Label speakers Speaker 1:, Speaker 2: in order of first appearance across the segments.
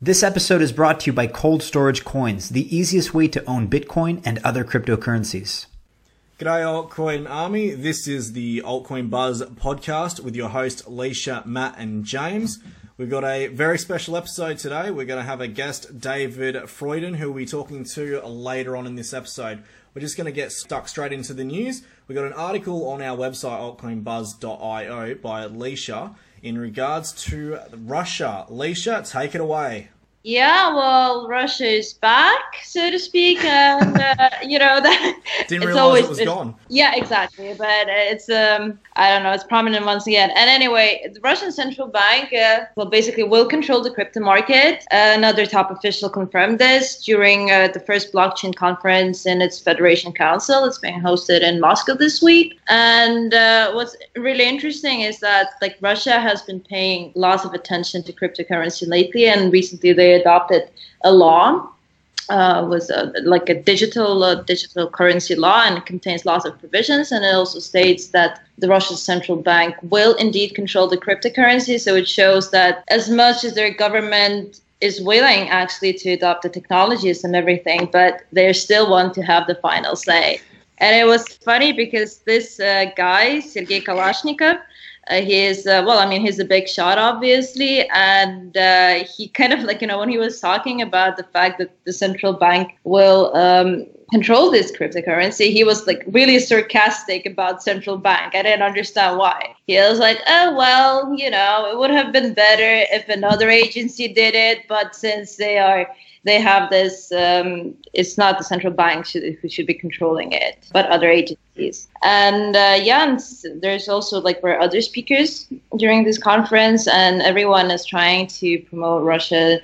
Speaker 1: This episode is brought to you by Cold Storage Coins, the easiest way to own Bitcoin and other cryptocurrencies.
Speaker 2: G'day, Altcoin Army. This is the Altcoin Buzz podcast with your host, Leisha, Matt, and James. We've got a very special episode today. We're going to have a guest, David Freuden, who we'll be talking to later on in this episode. We're just going to get stuck straight into the news. We've got an article on our website, altcoinbuzz.io, by Leisha in regards to Russia. Leisha, take it away.
Speaker 3: Yeah, well, Russia is back, so to speak, and uh, you know that
Speaker 2: didn't realize always, it was gone.
Speaker 3: Yeah, exactly, but it's um, I don't know, it's prominent once again. And anyway, the Russian central bank, uh, well, basically will control the crypto market. Uh, another top official confirmed this during uh, the first blockchain conference in its Federation Council. It's being hosted in Moscow this week. And uh, what's really interesting is that like Russia has been paying lots of attention to cryptocurrency lately, and recently they adopted a law uh, was like a digital uh, digital currency law and it contains lots of provisions. And it also states that the Russian central bank will indeed control the cryptocurrency. So it shows that as much as their government is willing actually to adopt the technologies and everything but they still want to have the final say. And it was funny because this uh, guy Sergei Kalashnikov uh, he is uh, well i mean he's a big shot obviously and uh, he kind of like you know when he was talking about the fact that the central bank will um, control this cryptocurrency he was like really sarcastic about central bank. I didn't understand why. He was like oh well you know it would have been better if another agency did it but since they are they have this um, it's not the central bank who should be controlling it but other agencies. And uh, yeah and there's also like were other speakers during this conference and everyone is trying to promote russia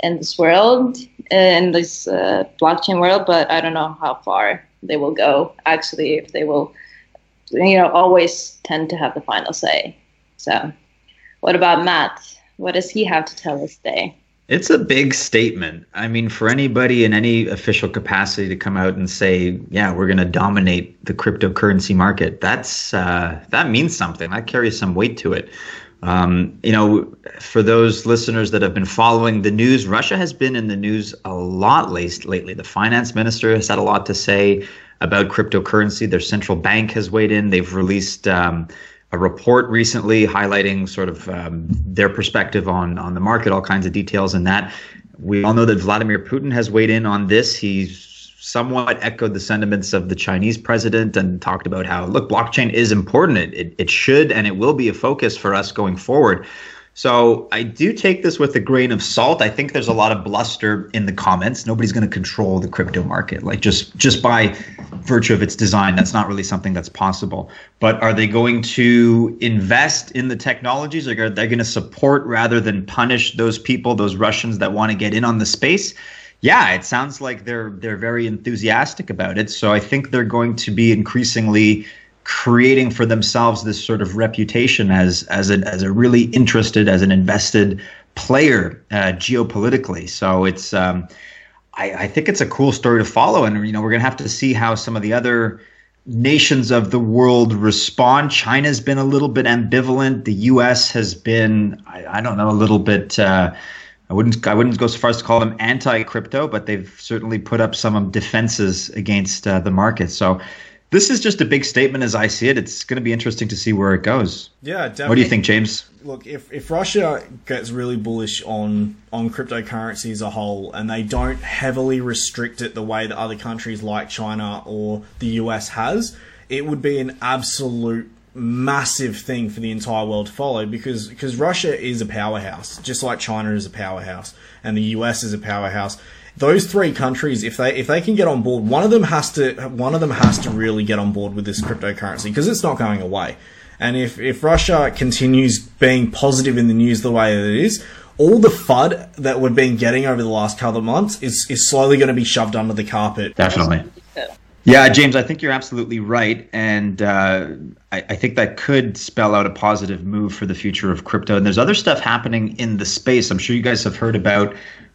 Speaker 3: in this world in this uh, blockchain world but i don't know how far they will go actually if they will you know always tend to have the final say. So what about matt? What does he have to tell us today
Speaker 4: it's a big statement. I mean, for anybody in any official capacity to come out and say, "Yeah, we're going to dominate the cryptocurrency market," that's uh, that means something. That carries some weight to it. Um, you know, for those listeners that have been following the news, Russia has been in the news a lot lately. The finance minister has had a lot to say about cryptocurrency. Their central bank has weighed in. They've released. Um, a report recently highlighting sort of um, their perspective on on the market, all kinds of details in that. We all know that Vladimir Putin has weighed in on this. He's somewhat echoed the sentiments of the Chinese president and talked about how look, blockchain is important. It, it, it should and it will be a focus for us going forward. So I do take this with a grain of salt. I think there's a lot of bluster in the comments. Nobody's going to control the crypto market, like just just by virtue of its design. That's not really something that's possible. But are they going to invest in the technologies? Or are they going to support rather than punish those people, those Russians that want to get in on the space? Yeah, it sounds like they're they're very enthusiastic about it. So I think they're going to be increasingly creating for themselves this sort of reputation as as a as a really interested as an invested player uh, geopolitically. So it's um, I, I think it's a cool story to follow, and you know we're gonna have to see how some of the other nations of the world respond. China's been a little bit ambivalent. The U.S. has been I, I don't know a little bit. Uh, I wouldn't I wouldn't go so far as to call them anti-crypto, but they've certainly put up some defenses against uh, the market. So this is just a big statement as I see it. It's going to be interesting to see where it goes.
Speaker 2: Yeah, definitely.
Speaker 4: What do you think, James?
Speaker 2: Look, if, if Russia gets really bullish on, on cryptocurrency as a whole and they don't heavily restrict it the way that other countries like China or the US has, it would be an absolute massive thing for the entire world to follow because because Russia is a powerhouse, just like China is a powerhouse and the US is a powerhouse those three countries, if they if they can get on board, one of them has to one of them has to really get on board with this cryptocurrency because it's not going away. And if if Russia continues being positive in the news the way that it is, all the FUD that we've been getting over the last couple of months is is slowly going to be shoved under the carpet.
Speaker 4: Definitely. Yeah, James, I think you're absolutely right, and uh, I, I, think that could spell out a positive move for the future of crypto. And there's other stuff happening in the space. I'm sure you guys have heard about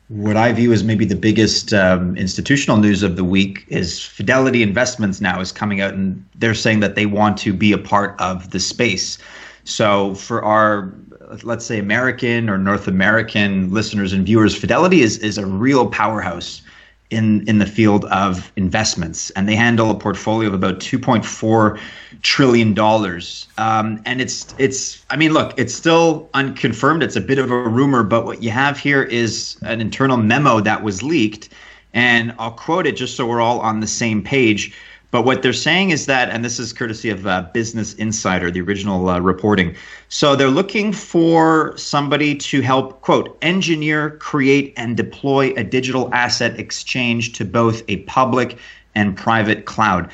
Speaker 4: what I view as maybe the biggest um, institutional news of the week is Fidelity Investments now is coming out and they're saying that they want to be a part of the space. So for our let's say American or North American listeners and viewers, Fidelity is is a real powerhouse in in the field of investments, and they handle a portfolio of about 2.4 trillion dollars. Um, and it's it's I mean, look, it's still unconfirmed. It's a bit of a rumor, but what you have here is an internal memo that was leaked, and I'll quote it just so we're all on the same page. But what they're saying is that, and this is courtesy of uh, Business Insider, the original uh, reporting. So they're looking for somebody to help, quote, engineer, create, and deploy a digital asset exchange to both a public and private cloud.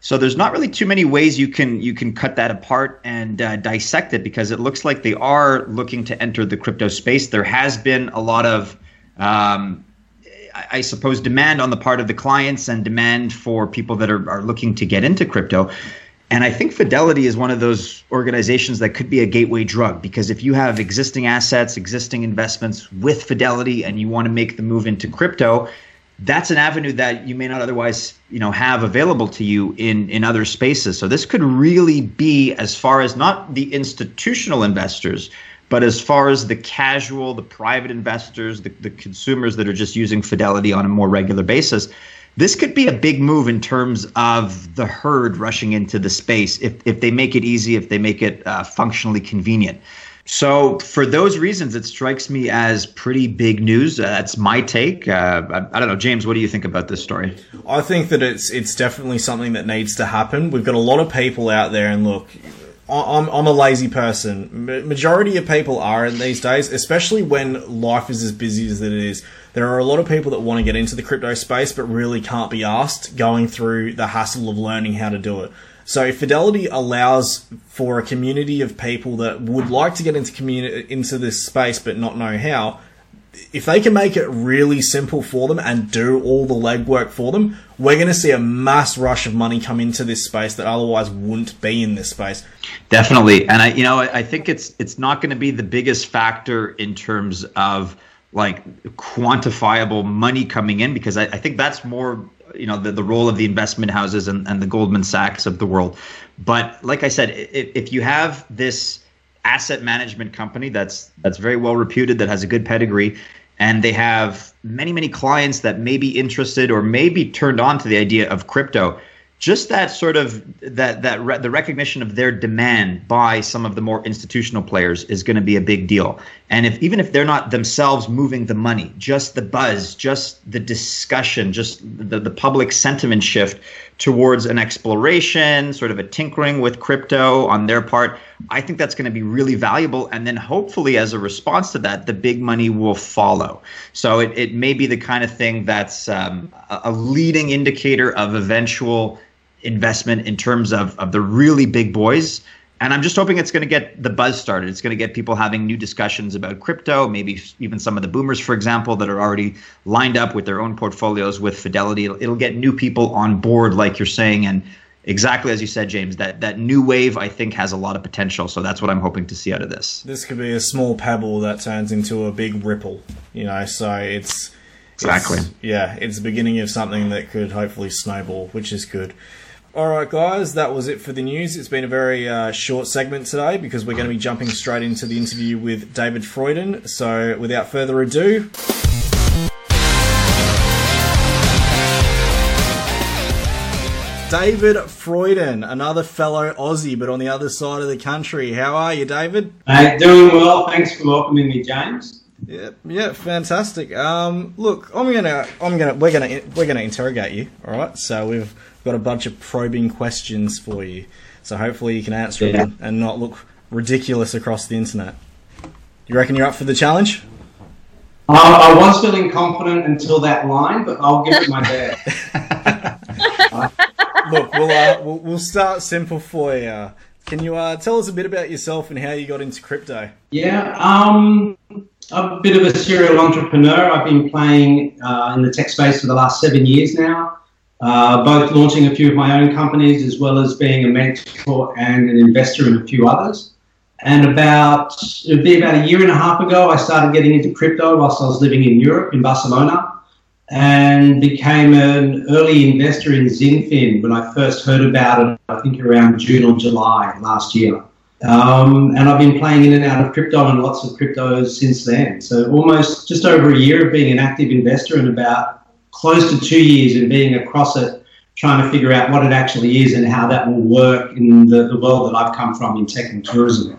Speaker 4: So there's not really too many ways you can you can cut that apart and uh, dissect it because it looks like they are looking to enter the crypto space. There has been a lot of um, I suppose, demand on the part of the clients and demand for people that are, are looking to get into crypto. And I think Fidelity is one of those organizations that could be a gateway drug because if you have existing assets, existing investments with Fidelity, and you want to make the move into crypto, that's an avenue that you may not otherwise, you know, have available to you in in other spaces. So this could really be as far as not the institutional investors, but as far as the casual, the private investors, the, the consumers that are just using Fidelity on a more regular basis, this could be a big move in terms of the herd rushing into the space if, if they make it easy, if they make it uh, functionally convenient. So, for those reasons, it strikes me as pretty big news. Uh, that's my take. Uh, I, I, don't know, James. What do you think about this story?
Speaker 2: I think that it's it's definitely something that needs to happen. We've got a lot of people out there, and look, I'm, I'm a lazy person. Majority of people are in these days, especially when life is as busy as it is. There are a lot of people that want to get into the crypto space, but really can't be asked going through the hassle of learning how to do it. So Fidelity allows for a community of people that would like to get into communi- into this space but not know how if they can make it really simple for them and do all the legwork for them, we're going to see a mass rush of money come into this space that otherwise wouldn't be in this space.
Speaker 4: Definitely, and I, you know, I think it's it's not going to be the biggest factor in terms of like quantifiable money coming in because I, I think that's more you know the, the role of the investment houses and, and the Goldman Sachs of the world. But like I said, if, if you have this asset management company that's that's very well reputed, that has a good pedigree, and they have many many clients that may be interested or may be turned on to the idea of crypto just that sort of that that re- the recognition of their demand by some of the more institutional players is going to be a big deal. And if even if they're not themselves moving the money, just the buzz, just the discussion, just the, the public sentiment shift towards an exploration, sort of a tinkering with crypto on their part, I think that's going to be really valuable. And then hopefully, as a response to that, the big money will follow. So it, it may be the kind of thing that's um, a leading indicator of eventual investment in terms of, of the really big boys. And I'm just hoping it's going to get the buzz started. It's going to get people having new discussions about crypto, maybe even some of the boomers, for example, that are already lined up with their own portfolios with Fidelity. It'll, it'll get new people on board, like you're saying. And exactly as you said, James, that, that new wave, I think, has a lot of potential. So that's what I'm hoping to see out of this.
Speaker 2: This could be a small pebble that turns into a big ripple, you know, so it's.
Speaker 4: Exactly.
Speaker 2: It's, yeah, it's the beginning of something that could hopefully snowball, which is good. All right, guys, that was it for the news. It's been a very uh, short segment today because we're going to be jumping straight into the interview with David Freuden. So, without further ado. David Freuden, another fellow Aussie, but on the other side of the country. How are you, David?
Speaker 5: Hey, doing well. Thanks for welcoming me, James.
Speaker 2: Yeah, yeah, fantastic. Um, look, I'm gonna, I'm gonna, we're gonna, we're gonna interrogate you. All right, so we've got a bunch of probing questions for you. So hopefully you can answer yeah. them and not look ridiculous across the internet. You reckon you're up for the challenge?
Speaker 5: Uh, I was feeling confident until that line, but I'll give it my best.
Speaker 2: Look, we'll, uh, we'll, we'll start simple for you. Can you uh, tell us a bit about yourself and how you got into crypto?
Speaker 5: Yeah, um, I'm a bit of a serial entrepreneur. I've been playing uh, in the tech space for the last seven years now uh, both launching a few of my own companies as well as being a mentor and an investor in a few others. And about, it would be about a year and a half ago, I started getting into crypto whilst I was living in Europe, in Barcelona, and became an early investor in XinFin when I first heard about it, I think around June or July last year. Um, and I've been playing in and out of crypto and lots of cryptos since then. So almost just over a year of being an active investor and about close to two years in being across it, trying to figure out what it actually is and how that will work in the, the world that I've come from in tech and tourism.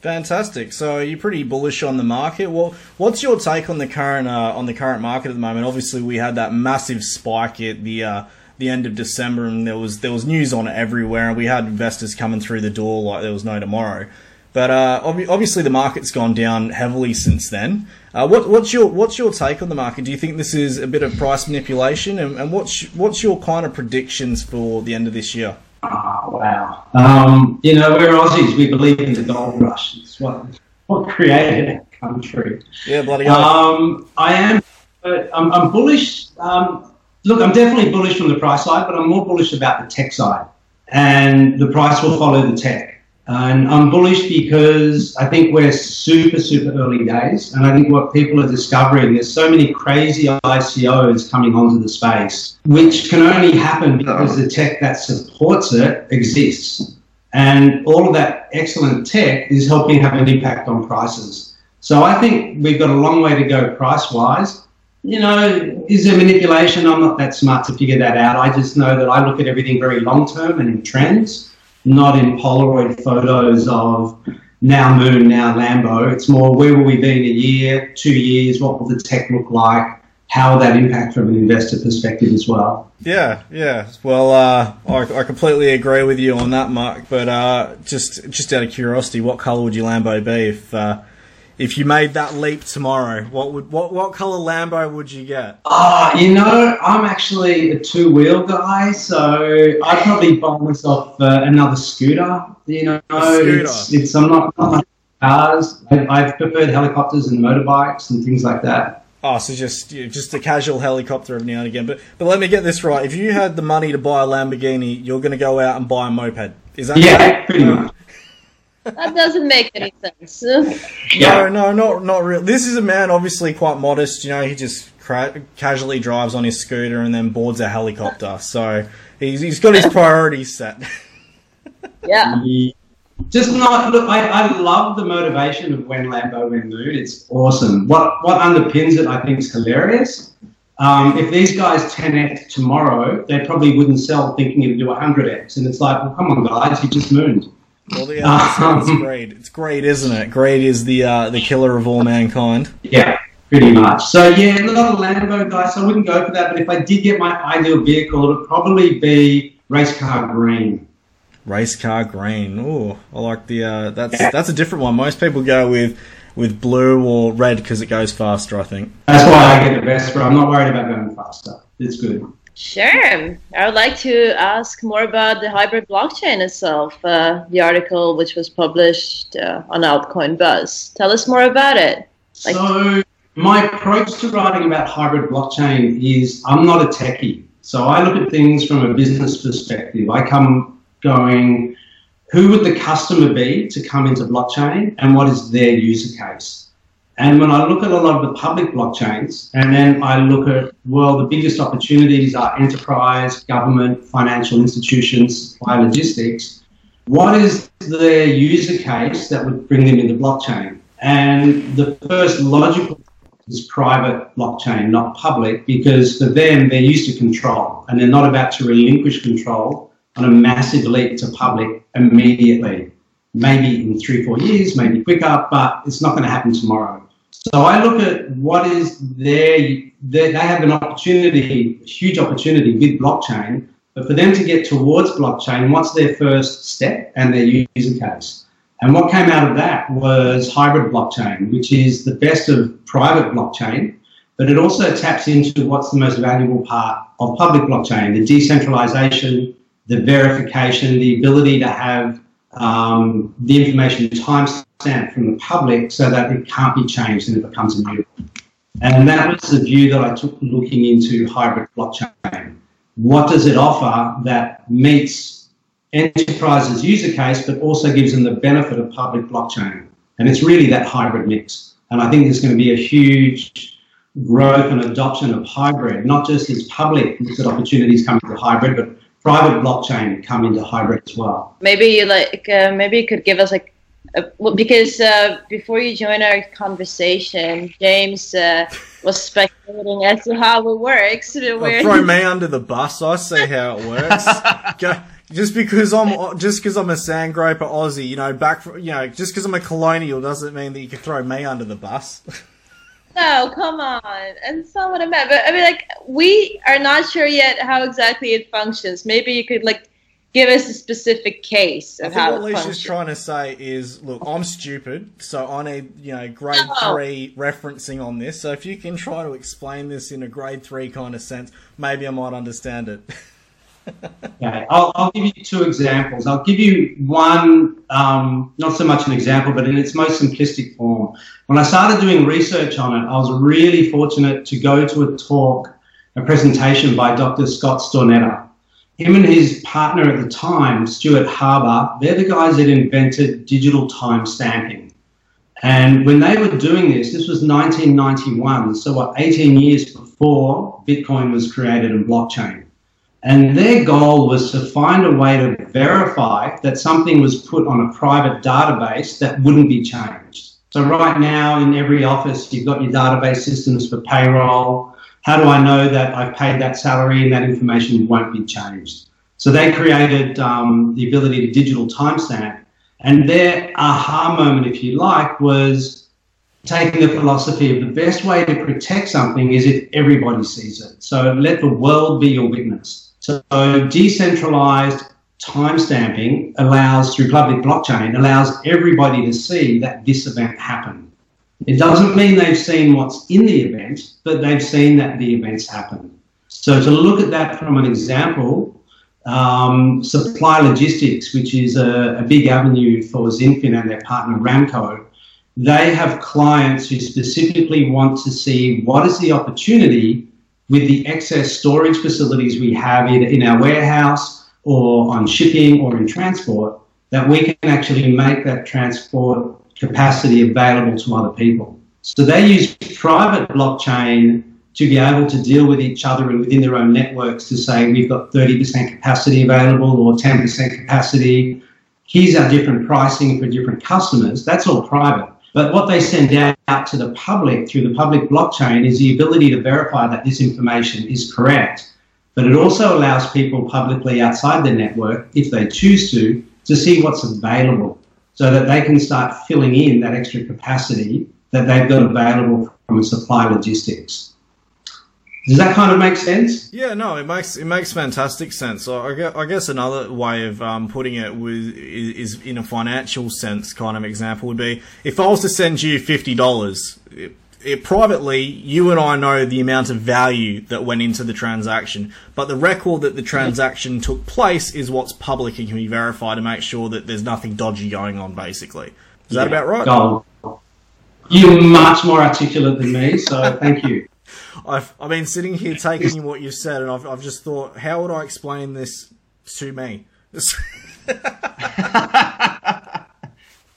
Speaker 2: Fantastic. So you're pretty bullish on the market. Well, what's your take on the current uh, on the current market at the moment? Obviously, we had that massive spike at the uh, the end of December, and there was there was news on it everywhere, and we had investors coming through the door like there was no tomorrow. But uh, ob- obviously, the market's gone down heavily since then. Uh, what, what's your what's your take on the market? Do you think this is a bit of price manipulation, and, and what's what's your kind of predictions for the end of this year?
Speaker 5: Oh, wow. Um, you know, we're Aussies. We believe in the gold rush. It's what, what created our country.
Speaker 2: Yeah, bloody
Speaker 5: hell. Um, I am. I'm, I'm, bullish. Um, look, I'm definitely bullish from the price side, but I'm more bullish about the tech side. And the price will follow the tech. And I'm bullish because I think we're super, super early days. And I think what people are discovering, there's so many crazy ICOs coming onto the space, which can only happen because the tech that supports it exists. And all of that excellent tech is helping have an impact on prices. So I think we've got a long way to go price wise. You know, is there manipulation? I'm not that smart to figure that out. I just know that I look at everything very long term and in trends not in Polaroid photos of now Moon, now Lambo. It's more where will we be in a year, two years? What will the tech look like? How will that impact from an investor perspective as well?
Speaker 2: Yeah, yeah. Well, uh, I, I, completely agree with you on that, Mark. But uh, just just out of curiosity, what color would your Lambo be if uh, if you made that leap tomorrow, what would what what color Lambo would you get?
Speaker 5: Ah, you know, I'm actually a two wheel guy, so I'd probably buy myself uh, another scooter. You know, scooter. It's, it's I'm not, cars. I, I've preferred helicopters and motorbikes and things like that.
Speaker 2: Oh, so just just a casual helicopter every now and again. But but let me get this right. If you had the money to buy a Lamborghini, you're going to go out and buy a moped. Is that
Speaker 5: yeah, right? pretty much.
Speaker 3: That doesn't make any sense.
Speaker 2: yeah. No, no, not not real. This is a man obviously quite modest. You know, he just cra- casually drives on his scooter and then boards a helicopter. So he's he's got his priorities set.
Speaker 3: yeah.
Speaker 5: Just not look. I, I love the motivation of when Lambo went mood. It's awesome. What what underpins it, I think, is hilarious. Um, if these guys 10x tomorrow, they probably wouldn't sell thinking it'd do 100x. And it's like, well, come on, guys, you just mooned.
Speaker 2: Well, yeah, it's great. It's great, isn't it? Great is the uh, the killer of all mankind.
Speaker 5: Yeah, pretty much. So yeah, not a Lambo guy, so I wouldn't go for that. But if I did get my ideal vehicle, it would probably be race car green.
Speaker 2: Race car green. Oh, I like the. Uh, that's yeah. that's a different one. Most people go with with blue or red because it goes faster. I think.
Speaker 5: That's why I get the Vespa. I'm not worried about going faster. It's good.
Speaker 3: Sure. I would like to ask more about the hybrid blockchain itself, uh, the article which was published uh, on Altcoin Buzz. Tell us more about it.
Speaker 5: Like- so, my approach to writing about hybrid blockchain is I'm not a techie. So, I look at things from a business perspective. I come going, who would the customer be to come into blockchain and what is their user case? And when I look at a lot of the public blockchains, and then I look at, well, the biggest opportunities are enterprise, government, financial institutions, supply logistics. What is their user case that would bring them into blockchain? And the first logical is private blockchain, not public, because for them, they're used to control and they're not about to relinquish control on a massive leap to public immediately maybe in three, four years, maybe quicker, but it's not going to happen tomorrow. So I look at what is there, they have an opportunity, huge opportunity with blockchain, but for them to get towards blockchain, what's their first step and their user case? And what came out of that was hybrid blockchain, which is the best of private blockchain, but it also taps into what's the most valuable part of public blockchain the decentralization, the verification, the ability to have um, the information timestamped from the public so that it can't be changed and it becomes immutable. And that was the view that I took looking into hybrid blockchain. What does it offer that meets enterprises' user case, but also gives them the benefit of public blockchain? And it's really that hybrid mix. And I think there's going to be a huge growth and adoption of hybrid, not just as public looks at opportunities coming to hybrid, but private blockchain come into hybrid as well.
Speaker 3: Maybe like uh, maybe you could give us like uh, well, because uh, before you join our conversation, James uh, was speculating as to how it works.
Speaker 2: Well, throw me under the bus. I see how it works. Go, just because I'm just because I'm a sandgroper Aussie, you know, back from, you know, just because I'm a colonial doesn't mean that you can throw me under the bus.
Speaker 3: No, come on. And what I meant. But I mean, like, we are not sure yet how exactly it functions. Maybe you could like give us a specific case of
Speaker 2: I think
Speaker 3: how
Speaker 2: what Alicia's trying to say is, look, I'm stupid, so I need, you know, grade
Speaker 3: No.
Speaker 2: three referencing on this. So if you can try to explain this in a grade three kind of sense, maybe I might understand it.
Speaker 5: Okay, I'll, I'll give you two examples. I'll give you one, um, not so much an example, but in its most simplistic form. When I started doing research on it, I was really fortunate to go to a talk, a presentation by Dr. Scott Stornetta. Him and his partner at the time, Stuart Haber, they're the guys that invented digital time stamping. And when they were doing this, this was 1991, so what, 18 years before Bitcoin was created and blockchain. And their goal was to find a way to verify that something was put on a private database that wouldn't be changed. So right now in every office, you've got your database systems for payroll. How do I know that I've paid that salary and that information won't be changed? So they created um, the ability to digital timestamp. And their aha moment, if you like, was taking the philosophy of the best way to protect something is if everybody sees it. So let the world be your witness. So decentralized timestamping allows, through public blockchain, allows everybody to see that this event happened. It doesn't mean they've seen what's in the event, but they've seen that the events happened. So to look at that from an example, um, supply logistics, which is a, a big avenue for XinFin and their partner Ramco, they have clients who specifically want to see what is the opportunity with the excess storage facilities we have either in our warehouse or on shipping or in transport that we can actually make that transport capacity available to other people. So they use private blockchain to be able to deal with each other and within their own networks to say we've got 30% capacity available or 10% capacity. Here's our different pricing for different customers. That's all private. But what they send out to the public through the public blockchain is the ability to verify that this information is correct. But it also allows people publicly outside the network, if they choose to, to see what's available so that they can start filling in that extra capacity that they've got available from supply logistics. Does that kind of make sense?
Speaker 2: Yeah, no, it makes it makes fantastic sense. So I guess, I guess another way of um, putting it was, is, is in a financial sense kind of example would be if I was to send you fifty dollars. It, privately, you and I know the amount of value that went into the transaction, but the record that the transaction took place is what's public and can be verified to make sure that there's nothing dodgy going on. Basically, is that about right?
Speaker 5: Gold. You're much more articulate than me, so thank you.
Speaker 2: I've I've been sitting here taking in what you've said, and I've I've just thought, how would I explain this to me?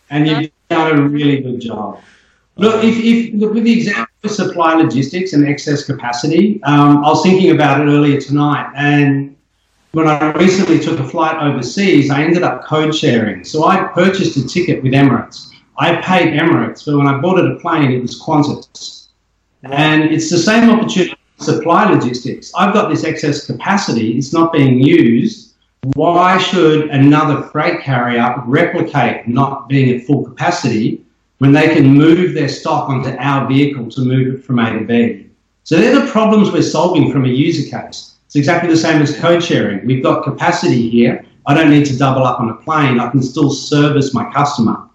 Speaker 5: and you've done a really good job. Look, if, if look, with the example of supply logistics and excess capacity, um, I was thinking about it earlier tonight, and when I recently took a flight overseas, I ended up code sharing. So I purchased a ticket with Emirates. I paid Emirates, but when I boarded a plane, it was Qantas. And it's the same opportunity supply logistics. I've got this excess capacity, it's not being used. Why should another freight carrier replicate not being at full capacity when they can move their stock onto our vehicle to move it from A to B? So they're the problems we're solving from a user case. It's exactly the same as code sharing. We've got capacity here. I don't need to double up on a plane. I can still service my customer.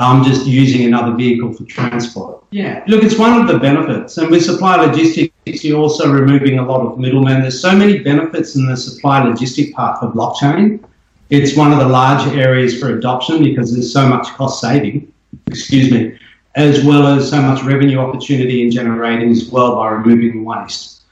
Speaker 5: I'm just using another vehicle for transport. Yeah, look, it's one of the benefits. And with supply logistics, you're also removing a lot of middlemen. There's so many benefits in the supply logistic part for blockchain. It's one of the large areas for adoption because there's so much cost saving, excuse me, as well as so much revenue opportunity in generating as well by removing waste.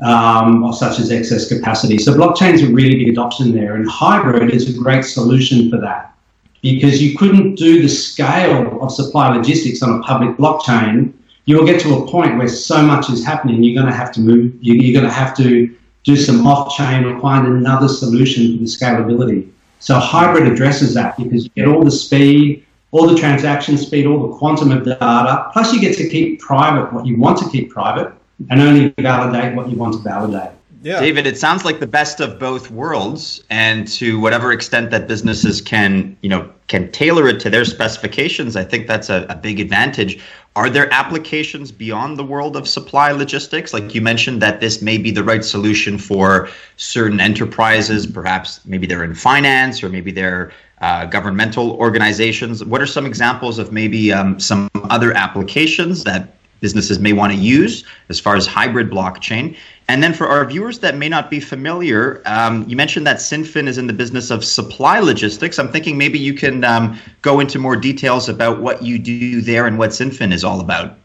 Speaker 5: Um, such as excess capacity. So blockchain's a really big adoption there, and hybrid is a great solution for that because you couldn't do the scale of supply logistics on a public blockchain. You'll get to a point where so much is happening, you're going to have to move, you're going to have to do some off chain or find another solution for the scalability. So hybrid addresses that because you get all the speed, all the transaction speed, all the quantum of data. Plus, you get to keep private what you want to keep private and only validate what you want to validate.
Speaker 4: Yeah. David, it sounds like the best of both worlds, and to whatever extent that businesses can, you know, can tailor it to their specifications, I think that's a, a big advantage. Are there applications beyond the world of supply logistics? Like you mentioned, that this may be the right solution for certain enterprises. Perhaps maybe they're in finance, or maybe they're uh, governmental organizations. What are some examples of maybe um, some other applications that businesses may want to use as far as hybrid blockchain? And then for our viewers that may not be familiar, um, you mentioned that XinFin is in the business of supply logistics. I'm thinking maybe you can um, go into more details about what you do there and what XinFin is all about.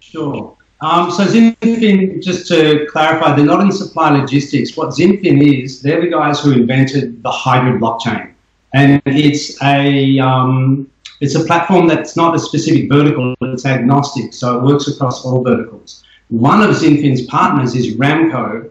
Speaker 5: Sure. Um, so XinFin, just to clarify, they're not in supply logistics. What XinFin is, they're the guys who invented the hybrid blockchain, and it's a um, it's a platform that's not a specific vertical; it's agnostic, so it works across all verticals. One of XinFin's partners is Ramco.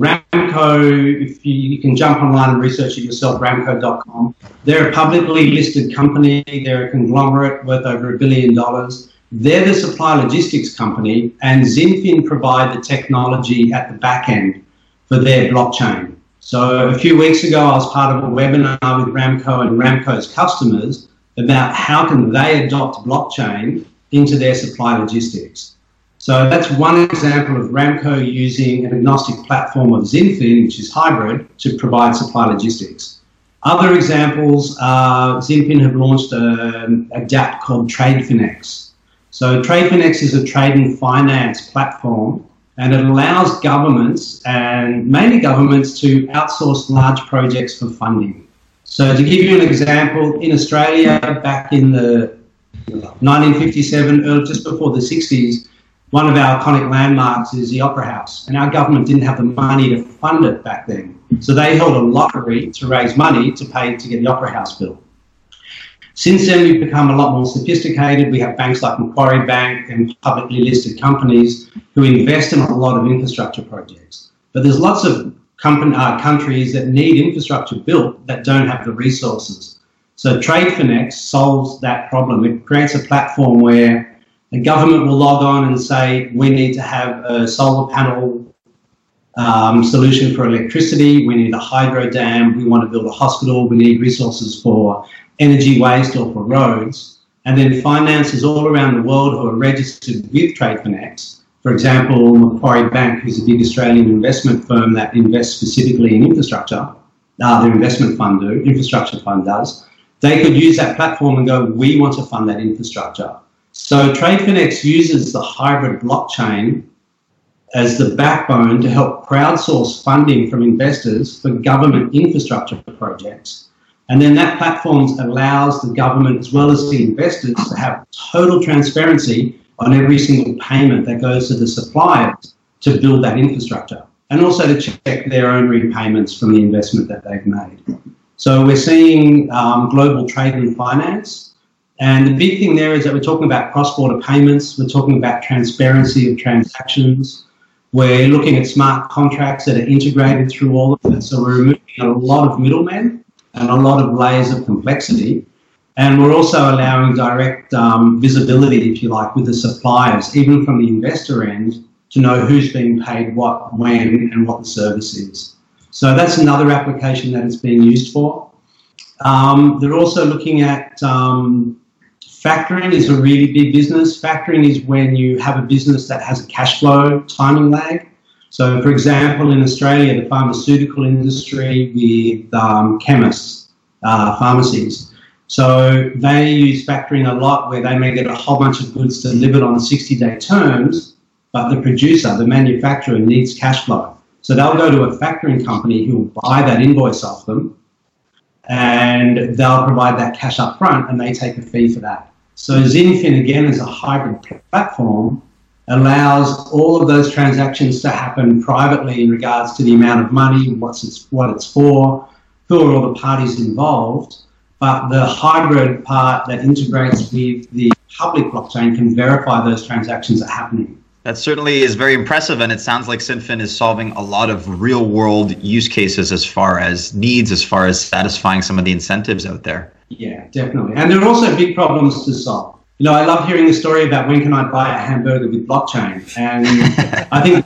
Speaker 5: Ramco, if you, you, can jump online and research it yourself, ramco.com. They're a publicly listed company. They're a conglomerate worth over a billion dollars. They're the supply logistics company, and XinFin provide the technology at the back end for their blockchain. So a few weeks ago, I was part of a webinar with Ramco and Ramco's customers about how can they adopt blockchain into their supply logistics. So that's one example of Ramco using an agnostic platform of XinFin, which is hybrid, to provide supply logistics. Other examples are XinFin have launched a, DApp called TradeFinex. So TradeFinex is a trade and finance platform and it allows governments and mainly governments to outsource large projects for funding. So to give you an example, in Australia back in the 1957, just before the 60s, one of our iconic landmarks is the Opera House, and our government didn't have the money to fund it back then. So they held a lottery to raise money to pay to get the Opera House built. Since then, we've become a lot more sophisticated. We have banks like Macquarie Bank and publicly listed companies who invest in a lot of infrastructure projects. But there's lots of company, uh, countries that need infrastructure built that don't have the resources. So TradeFinex solves that problem. It creates a platform where the government will log on and say, we need to have a solar panel um, solution for electricity, we need a hydro dam, we want to build a hospital, we need resources for energy waste or for roads. And then finances all around the world who are registered with TradeFinex, for example, Macquarie Bank, who's a big Australian investment firm that invests specifically in infrastructure, uh, their investment fund do, infrastructure fund does, they could use that platform and go, we want to fund that infrastructure. So TradeFinex uses the hybrid blockchain as the backbone to help crowdsource funding from investors for government infrastructure projects. And then that platform allows the government as well as the investors to have total transparency on every single payment that goes to the suppliers to build that infrastructure and also to check their own repayments from the investment that they've made. So we're seeing um, global trade and finance and the big thing there is that we're talking about cross-border payments. We're talking about transparency of transactions. We're looking at smart contracts that are integrated through all of it. So we're removing a lot of middlemen and a lot of layers of complexity. And we're also allowing direct um, visibility, if you like, with the suppliers, even from the investor end, to know who's being paid what, when, and what the service is. So that's another application that it's being used for. Um, they're also looking at um, Factoring is a really big business. Factoring is when you have a business that has a cash flow timing lag. So, for example, in Australia, the pharmaceutical industry with um, chemists, uh, pharmacies. So they use factoring a lot where they may get a whole bunch of goods delivered on 60 day terms, but the producer, the manufacturer, needs cash flow. So they'll go to a factoring company who will buy that invoice off them and they'll provide that cash up front and they take a fee for that. So XinFin, again, as a hybrid platform, allows all of those transactions to happen privately in regards to the amount of money, what's it's, what it's for, who are all the parties involved. But the hybrid part that integrates with the public blockchain can verify those transactions are happening.
Speaker 4: That certainly is very impressive, and it sounds like XinFin is solving a lot of real world use cases as far as needs, as far as satisfying some of the incentives out there.
Speaker 5: Yeah, definitely. And there are also big problems to solve. You know, I love hearing the story about when can I buy a hamburger with blockchain, and I think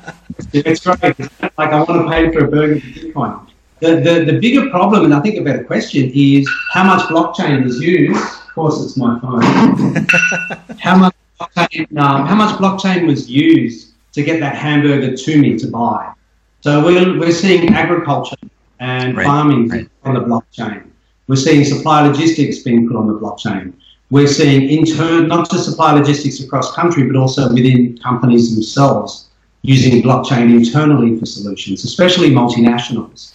Speaker 5: it's great. Like I want to pay for a burger with Bitcoin. The, the, the bigger problem, and I think a better question, is how much blockchain is used. Of course, it's my phone. how much blockchain, um, how much blockchain was used to get that hamburger to me to buy? So we're, we're seeing agriculture and
Speaker 4: Right,
Speaker 5: farming
Speaker 4: right.
Speaker 5: on the blockchain. We're seeing supply logistics being put on the blockchain. We're seeing intern, not just supply logistics across country, but also within companies themselves using blockchain internally for solutions, especially multinationals.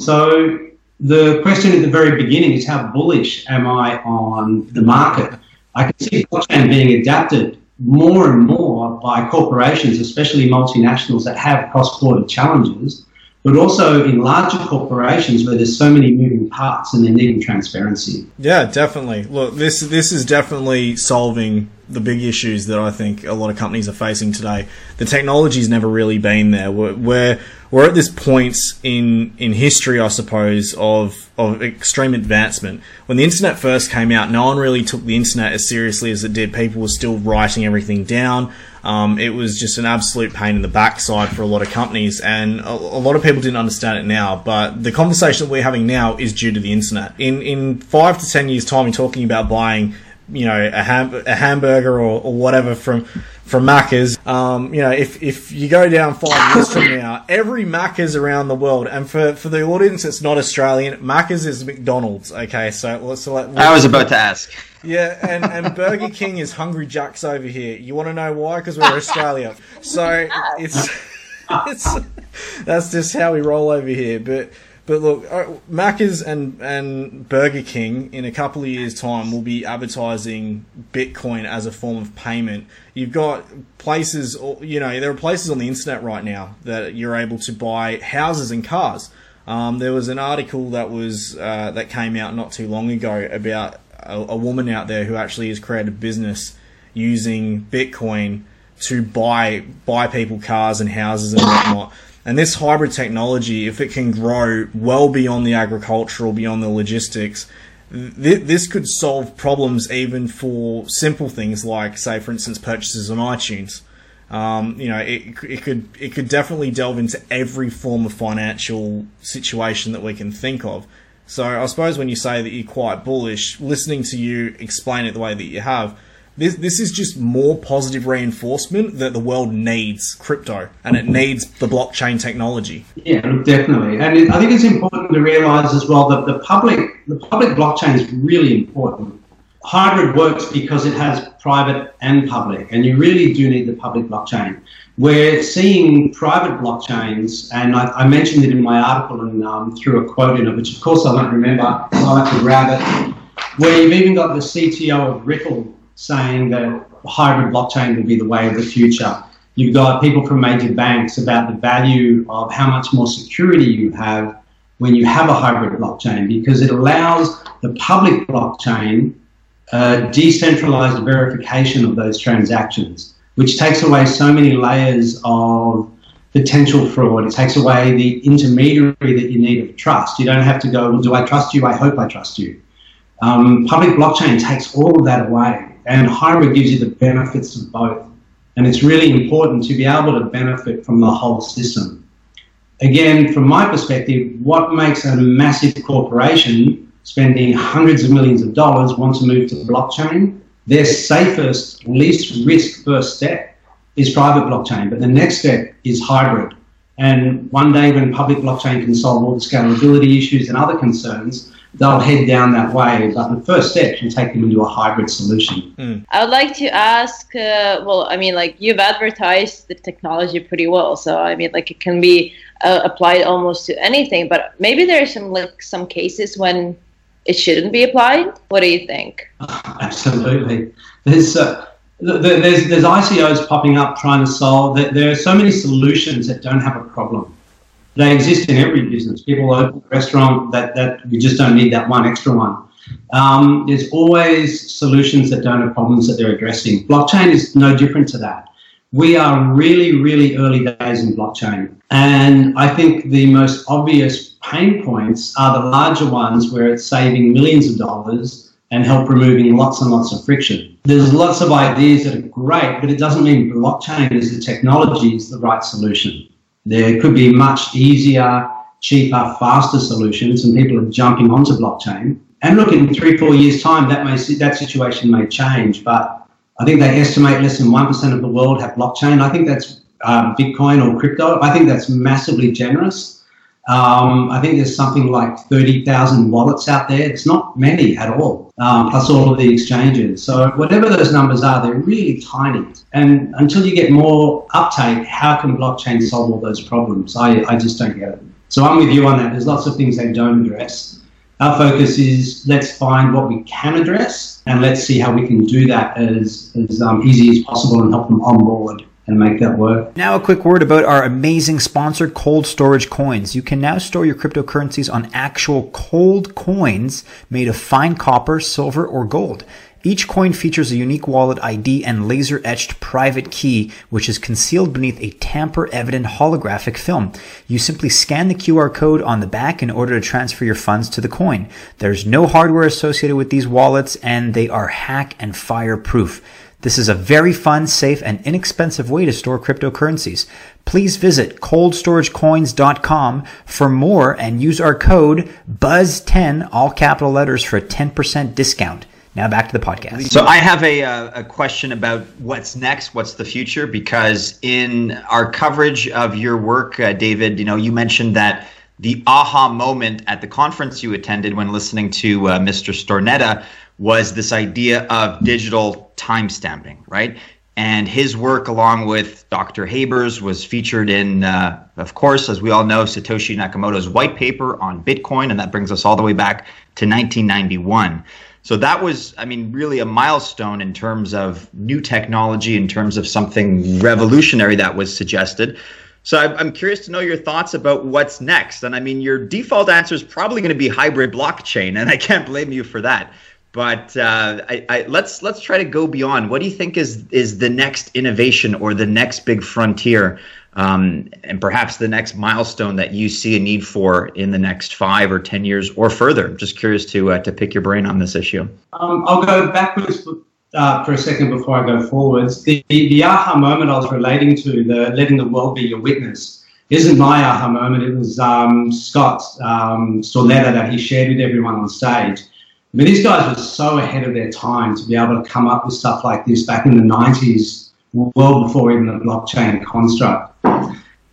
Speaker 5: So the question at the very beginning is how bullish am I on the market? I can see blockchain being adapted more and more by corporations, especially multinationals that have cross-border challenges, but also in larger corporations where there's so many moving parts and they're needing transparency.
Speaker 2: Yeah, definitely. Look, this this is definitely solving the big issues that I think a lot of companies are facing today. The technology's never really been there. We're we're, we're at this point in in history, I suppose, of of extreme advancement. When the internet first came out, no one really took the internet as seriously as it did. People were still writing everything down. Um, it was just an absolute pain in the backside for a lot of companies, and a, a lot of people didn't understand it now. But the conversation that we're having now is due to the internet. In in five to ten years' time, you're talking about buying, you know, a, ham- a hamburger or, or whatever from from Macca's. Um, you know, if if you go down five years from now, every Macca's around the world, and for for the audience that's not Australian, Macca's is McDonald's. Okay, so let's so let,
Speaker 4: I was about to ask.
Speaker 2: yeah, and, and Burger King is Hungry Jack's over here. You want to know why? Because we're Australia. So it's it's that's just how we roll over here. But but look, uh, Macca's and and Burger King in a couple of years' time will be advertising Bitcoin as a form of payment. You've got places, you know, there are places on the internet right now that you're able to buy houses and cars. Um, there was an article that was uh, that came out not too long ago about a, a woman out there who actually has created a business using Bitcoin to buy buy people cars and houses and whatnot. And this hybrid technology, if it can grow well beyond the agricultural, beyond the logistics, th- this could solve problems even for simple things like, say, for instance, purchases on iTunes. Um, you know, it, it could it could definitely delve into every form of financial situation that we can think of. So I suppose when you say that you're quite bullish, listening to you explain it the way that you have, this this is just more positive reinforcement that the world needs crypto and it needs the blockchain technology.
Speaker 5: Yeah, definitely, and it, I think it's important to realise as well that the public the public blockchain is really important. Hybrid works because it has private and public, and you really do need the public blockchain. We're seeing private blockchains, and I, I mentioned it in my article and um, threw a quote in it, which of course I don't remember. So I'll have to grab it. Where you've even got the CTO of Ripple saying that hybrid blockchain will be the way of the future. You've got people from major banks about the value of how much more security you have when you have a hybrid blockchain because it allows the public blockchain uh, decentralized verification of those transactions, which takes away so many layers of potential fraud. It takes away the intermediary that you need of trust. You don't have to go, well, do I trust you? I hope I trust you. Um, public blockchain takes all of that away, and hybrid gives you the benefits of both. And it's really important to be able to benefit from the whole system. Again, from my perspective, what makes a massive corporation spending hundreds of millions of dollars want to move to blockchain? Their safest, least risk first step is private blockchain, but the next step is hybrid. And one day, when public blockchain can solve all the scalability issues and other concerns, they'll head down that way. But the first step will take them into a hybrid solution.
Speaker 3: I would like to ask. Uh, well, I mean, like you've advertised the technology pretty well, so I mean, like it can be uh, applied almost to anything. But maybe there are some like some cases when it shouldn't be applied. What do you think?
Speaker 5: Absolutely. There's uh, th- th- there's there's ICOs popping up trying to solve. There are so many solutions that don't have a problem. They exist in every business. People open a restaurant that that we just don't need that one extra one. Um, there's always solutions that don't have problems that they're addressing. Blockchain is no different to that. we are really, really early days in blockchain. And I think the most obvious pain points are the larger ones where it's saving millions of dollars and help removing lots and lots of friction. There's lots of ideas that are great, but it doesn't mean blockchain as a technology is the right solution. There could be much easier, cheaper, faster solutions, and people are jumping onto blockchain. And look, in three, four years' time, that may that situation may change, but I think they estimate less than 1% of the world have blockchain. I think that's um, Bitcoin or crypto. I think that's massively generous. Um, I think there's something like 30,000 wallets out there. It's not many at all, um, plus all of the exchanges. So, whatever those numbers are, they're really tiny. And until you get more uptake, how can blockchain solve all those problems? I, I just don't get it. So, I'm with you on that. There's lots of things they don't address. Our focus is let's find what we can address and let's see how we can do that as, as um, easy as possible and help them on board and make that work.
Speaker 1: Now, a quick word about our amazing sponsor, Cold Storage Coins. You can now store your cryptocurrencies on actual cold coins made of fine copper, silver, or gold. Each coin features a unique wallet ID and laser etched private key, which is concealed beneath a tamper evident holographic film. You simply scan the QR code on the back in order to transfer your funds to the coin. There's no hardware associated with these wallets and they are hack and fire proof. This is a very fun, safe, and inexpensive way to store cryptocurrencies. Please visit coldstoragecoins.com for more and use our code BUZZ10, all capital letters, for a 10% discount. Now back to the podcast.
Speaker 4: So I have a, uh, a question about what's next, what's the future, because in our coverage of your work, uh, David, you know, you mentioned that the aha moment at the conference you attended when listening to uh, Mr. Stornetta was this idea of digital timestamping, right? And his work, along with Dr. Habers, was featured in, uh, of course, as we all know, Satoshi Nakamoto's white paper on Bitcoin, and that brings us all the way back to 1991. So that was, I mean, really a milestone in terms of new technology, in terms of something revolutionary that was suggested. So I'm curious to know your thoughts about what's next. And I mean, your default answer is probably going to be hybrid blockchain, and I can't blame you for that. But uh, I, I, let's let's try to go beyond. What do you think is is the next innovation or the next big frontier um, and perhaps the next milestone that you see a need for in the next five or ten years or further. I'm just curious to uh, to pick your brain on this issue.
Speaker 5: Um, I'll go backwards uh, for a second before I go forwards. The, the, the aha moment I was relating to, the letting the world be your witness, isn't my aha moment. It was um, Scott's um, that he shared with everyone on stage. I mean, these guys were so ahead of their time to be able to come up with stuff like this back in the 90s, well before even the blockchain construct.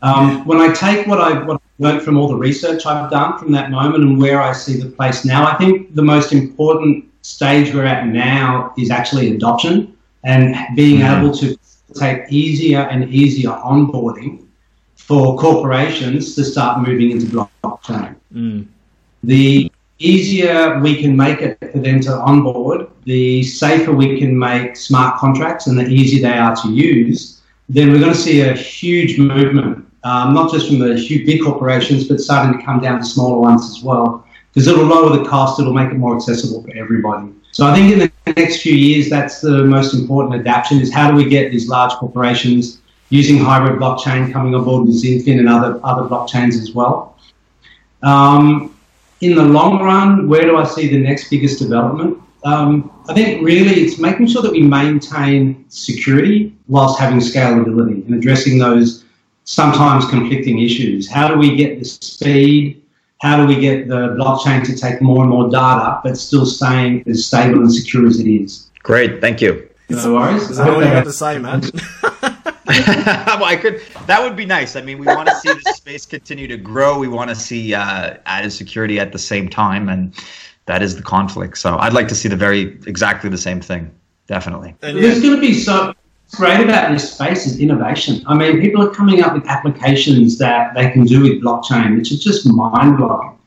Speaker 5: Um, when I take what I what I learned from all the research I've done from that moment and where I see the place now, I think the most important stage we're at now is actually adoption and being mm-hmm. able to take easier and easier onboarding for corporations to start moving into blockchain. Mm. The easier we can make it for them to onboard, the safer we can make smart contracts and the easier they are to use, then we're going to see a huge movement um, not just from the huge big corporations, but starting to come down to smaller ones as well, because it'll lower the cost, it'll make it more accessible for everybody. So I think in the next few years, that's the most important adaptation is how do we get these large corporations using hybrid blockchain coming on board with XinFin and other, other blockchains as well. Um, in the long run, where do I see the next biggest development? Um, I think really it's making sure that we maintain security whilst having scalability and addressing those sometimes conflicting issues. How do we get the speed? How do we get the blockchain to take more and more data, but still staying as stable and secure as it is?
Speaker 4: Great, thank you.
Speaker 5: No worries.
Speaker 2: Is that all you got to say, man?
Speaker 4: well, I could. That would be nice. I mean, we want to see the space continue to grow. We want to see uh, added security at the same time, and that is the conflict. So, I'd like to see the very exactly the same thing. Definitely.
Speaker 5: There's going to be so great about this space is innovation. I mean, people are coming up with applications that they can do with blockchain, which is just mind blowing.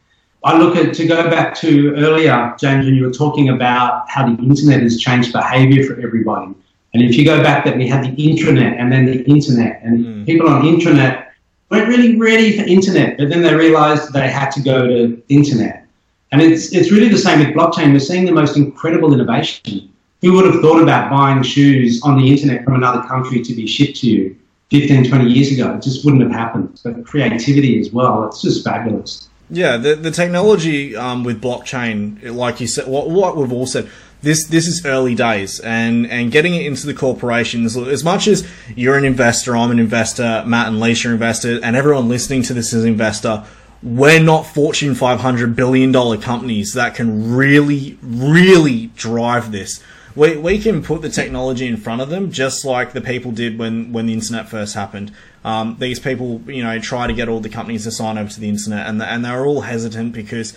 Speaker 5: I look at to go back to earlier, James, when you were talking about how the internet has changed behavior for everybody. And if you go back that we had the intranet and then the internet, and mm. people on intranet weren't really ready for internet, but then they realized they had to go to internet. And it's, it's really the same with blockchain. We're seeing the most incredible innovation Who would have thought about buying shoes on the internet from another country to be shipped to you 15, 20 years ago? It just wouldn't have happened. But creativity as well, it's just fabulous.
Speaker 2: Yeah, the, the technology um, with blockchain, like you said, what, what we've all said, this this is early days, and and getting it into the corporations. As much as you're an investor, I'm an investor, Matt and Lisa are investors, and everyone listening to this is an investor. We're not Fortune 500 billion dollar companies that can really, really drive this. We, we can put the technology in front of them just like the people did when, when the internet first happened. Um, these people, you know, try to get all the companies to sign over to the internet, and and they're all hesitant because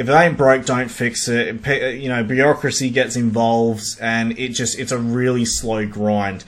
Speaker 2: if it ain't broke, don't fix it. You know, bureaucracy gets involved, and it just it's a really slow grind.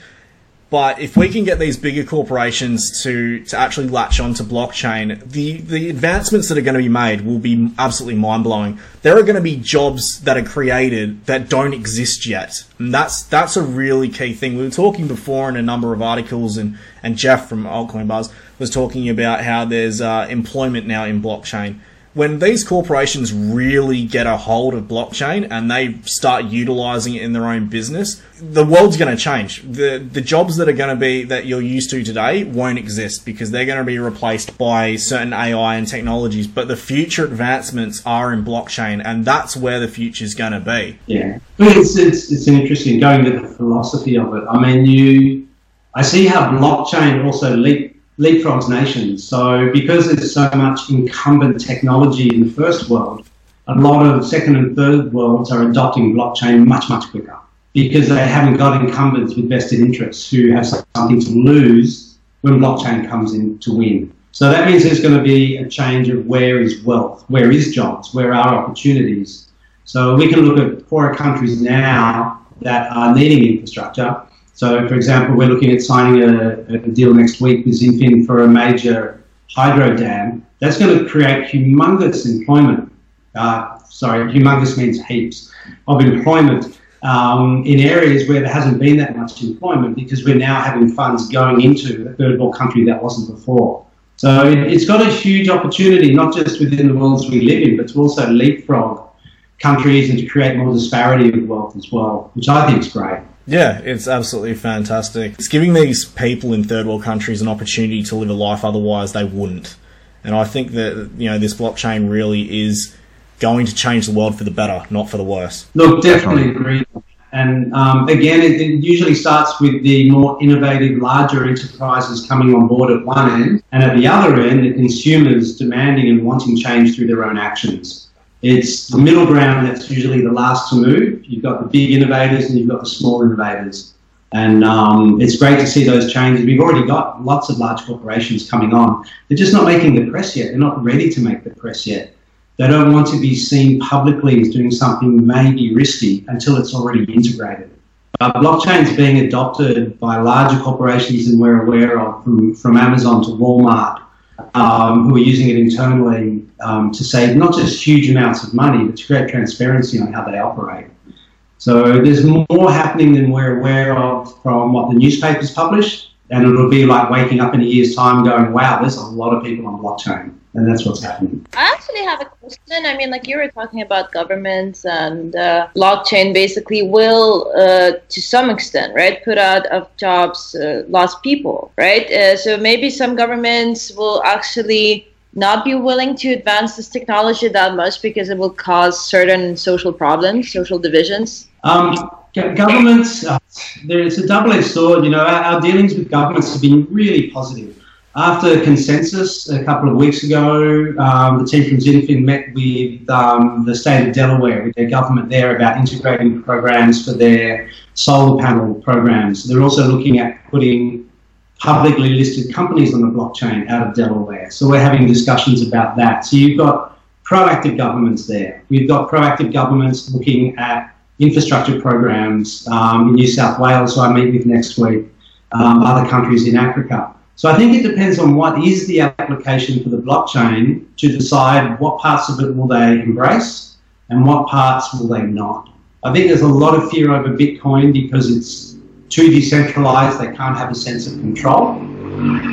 Speaker 2: But if we can get these bigger corporations to, to actually latch onto blockchain, the, the advancements that are going to be made will be absolutely mind blowing. There are going to be jobs that are created that don't exist yet. And that's, that's a really key thing. We were talking before in a number of articles and, and Jeff from Altcoin Buzz was talking about how there's uh, employment now in blockchain when these corporations really get a hold of blockchain and they start utilizing it in their own business, the world's going to change. The the jobs that are going to be that you're used to today won't exist because they're going to be replaced by certain AI and technologies. But the future advancements are in blockchain, and that's where the future is going to be.
Speaker 5: Yeah, it's, it's it's interesting going to the philosophy of it. I mean, you, I see how blockchain also leap leapfrogs nations. So because there's so much incumbent technology in the first world, a lot of second and third worlds are adopting blockchain much, much quicker because they haven't got incumbents with vested interests who have something to lose when blockchain comes in to win. So that means there's going to be a change of where is wealth, where is jobs, where are opportunities. So we can look at poorer countries now that are needing infrastructure so, for example, we're looking at signing a, a deal next week with XinFin for a major hydro dam. That's going to create humongous employment. Uh, sorry, humongous means heaps of employment um, in areas where there hasn't been that much employment because we're now having funds going into a third world country that wasn't before. So it, it's got a huge opportunity, not just within the worlds we live in, but to also leapfrog countries and to create more disparity of wealth as well, which I think is great.
Speaker 2: Yeah, it's absolutely fantastic. It's giving these people in third world countries an opportunity to live a life otherwise they wouldn't. And I think that you know this blockchain really is going to change the world for the better, not for the worse.
Speaker 5: Look, definitely agree. And um, again, it, it, usually starts with the more innovative, larger enterprises coming on board at one end, and at the other end, the consumers demanding and wanting change through their own actions. It's the middle ground that's usually the last to move. You've got the big innovators and you've got the small innovators. And um, it's great to see those changes. We've already got lots of large corporations coming on. They're just not making the press yet. They're not ready to make the press yet. They don't want to be seen publicly as doing something maybe risky until it's already integrated. Uh, blockchain is being adopted by larger corporations than we're aware of, from, from Amazon to Walmart um, who are using it internally um, to save not just huge amounts of money, but to create transparency on how they operate. So there's more happening than we're aware of from what the newspapers publish, and it'll be like waking up in a year's time going, wow, there's a lot of people on blockchain and that's what's happening.
Speaker 3: I actually have a question. I mean, like you were talking about governments and uh, blockchain basically will, uh, to some extent, right, put out of jobs uh, lost people, right? Uh, so maybe some governments will actually not be willing to advance this technology that much because it will cause certain social problems, social divisions.
Speaker 5: Um, governments, uh, it's a double-edged sword. You know, our, our dealings with governments have been really positive. After consensus a couple of weeks ago, um, the team from XinFin met with um, the state of Delaware, with their government there, about integrating programs for their solar panel programs. They're also looking at putting publicly listed companies on the blockchain out of Delaware. So we're having discussions about that. So you've got proactive governments there. We've got proactive governments looking at infrastructure programs um, in New South Wales, who I meet with next week, um, other countries in Africa. So I think it depends on what is the application for the blockchain to decide what parts of it will they embrace and what parts will they not. I think there's a lot of fear over Bitcoin because it's too decentralized, they can't have a sense of control.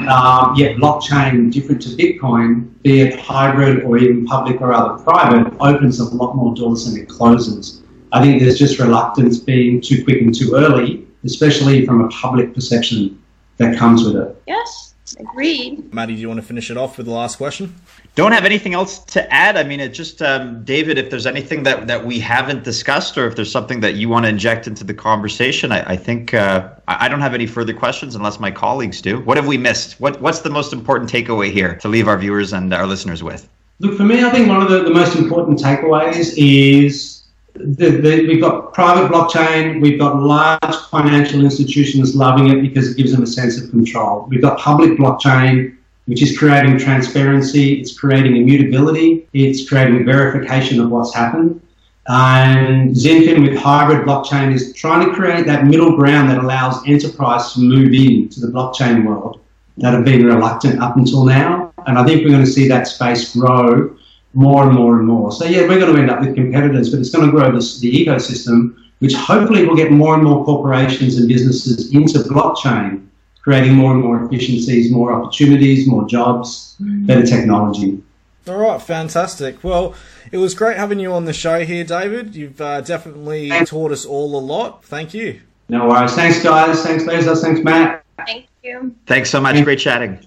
Speaker 5: Um, yet blockchain, different to Bitcoin, be it hybrid or even public or other private, opens up a lot more doors than it closes. I think there's just reluctance being too quick and too early, especially from a public perception that comes with it.
Speaker 3: Yes, agreed.
Speaker 2: Maddie, do you want to finish it off with the last question?
Speaker 4: Don't have anything else to add. I mean, it just um, David. If there's anything that that we haven't discussed, or if there's something that you want to inject into the conversation, I, I think uh, I don't have any further questions unless my colleagues do. What have we missed? What What's the most important takeaway here to leave our viewers and our listeners with?
Speaker 5: Look, for me, I think one of the, the most important takeaways is the, the, we've got private blockchain, we've got large financial institutions loving it because it gives them a sense of control. We've got public blockchain, which is creating transparency, it's creating immutability, it's creating verification of what's happened. And XinFin with hybrid blockchain is trying to create that middle ground that allows enterprise to move into the blockchain world that have been reluctant up until now. And I think we're going to see that space grow more and more and more. So yeah, we're going to end up with competitors, but it's going to grow this, the ecosystem, which hopefully will get more and more corporations and businesses into blockchain creating more and more efficiencies, more opportunities, more jobs, better technology.
Speaker 2: All right, fantastic. Well, it was great having you on the show here, David. You've uh, definitely Thanks. taught us all a lot. Thank you.
Speaker 5: No worries. Thanks, guys. Thanks, Bezos. Thanks, Matt.
Speaker 3: Thank you.
Speaker 4: Thanks so much. Thanks. Great chatting.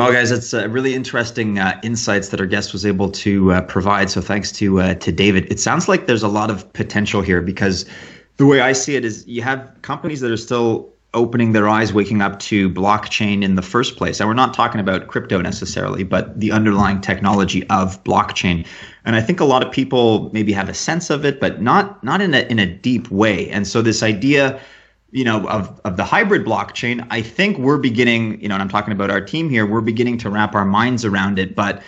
Speaker 4: Well, guys, it's uh, really interesting uh, insights that our guest was able to uh, provide. So, thanks to uh, to David. It sounds like there's a lot of potential here because the way I see it is you have companies that are still opening their eyes, waking up to blockchain in the first place. And we're not talking about crypto necessarily, but the underlying technology of blockchain. And I think a lot of people maybe have a sense of it, but not not in a in a deep way. And so this idea you know of of the hybrid blockchain i think we're beginning you know and i'm talking about our team here we're beginning to wrap our minds around it. But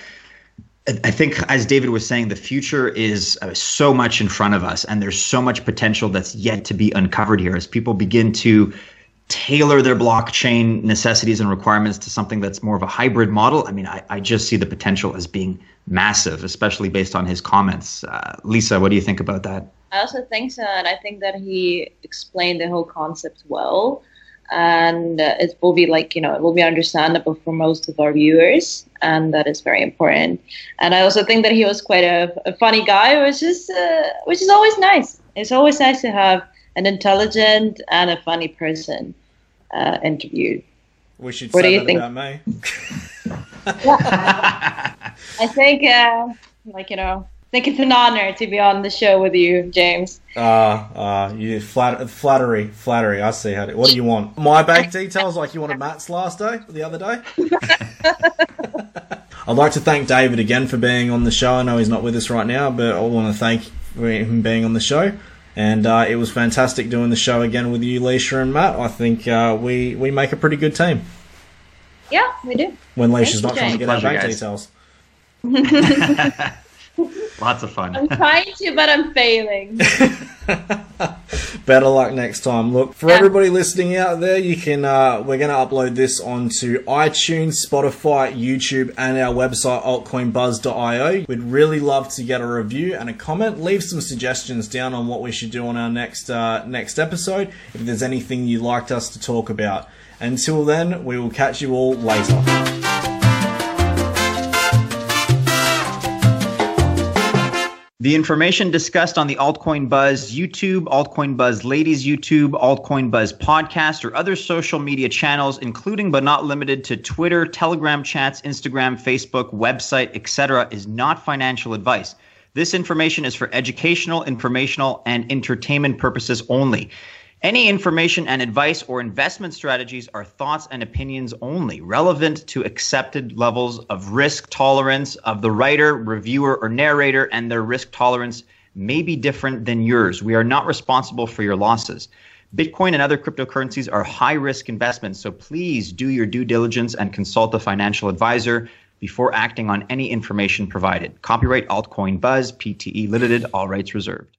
Speaker 4: i think as david was saying the future is uh, so much in front of us and there's so much potential that's yet to be uncovered here. As people begin to tailor their blockchain necessities and requirements to something that's more of a hybrid model i mean i, I just see the potential as being massive especially based on his comments. Uh, lisa what do you think about that
Speaker 3: I also think so, and I think that he explained the whole concept well, and uh, it will be like you know it will be understandable for most of our viewers, and that is very important. And I also think that he was quite a, a funny guy, which is uh, which is always nice. It's always nice to have an intelligent and a funny person uh, interviewed.
Speaker 2: We should what do you think? about me.
Speaker 3: I think, uh, like you know, think it's an honor to be on the show with you, James.
Speaker 2: Ah, uh, uh, you flat, flattery, flattery. I see how. To, what do you want? My bank details, like you wanted Matt's last day, the other day. I'd like to thank David again for being on the show. I know he's not with us right now, but I want to thank him being on the show. And uh, it was fantastic doing the show again with you, Leisha and Matt. I think uh, we we make a pretty good team.
Speaker 3: Yeah, we do.
Speaker 2: When Leisha's not trying to get our bank guys. details.
Speaker 4: Lots of fun.
Speaker 3: I'm trying to, but I'm failing.
Speaker 2: Better luck next time. Look, for yeah. everybody listening out there, you can uh, we're going to upload this onto iTunes, Spotify, YouTube, and our website altcoinbuzz.io. We'd really love to get a review and a comment. Leave some suggestions down on what we should do on our next uh, next episode. If there's anything you'd like us to talk about. Until then, we will catch you all later.
Speaker 4: The information discussed on the Altcoin Buzz YouTube, Altcoin Buzz Ladies YouTube, Altcoin Buzz podcast, or other social media channels, including but not limited to Twitter, Telegram chats, Instagram, Facebook, website, etc., is not financial advice. This information is for educational, informational, and entertainment purposes only. Any information and advice or investment strategies are thoughts and opinions only, relevant to accepted levels of risk tolerance of the writer, reviewer, or narrator, and their risk tolerance may be different than yours. We are not responsible for your losses. Bitcoin and other cryptocurrencies are high risk investments, so please do your due diligence and consult a financial advisor before acting on any information provided. Copyright Altcoin Buzz, PTE Limited, all rights reserved.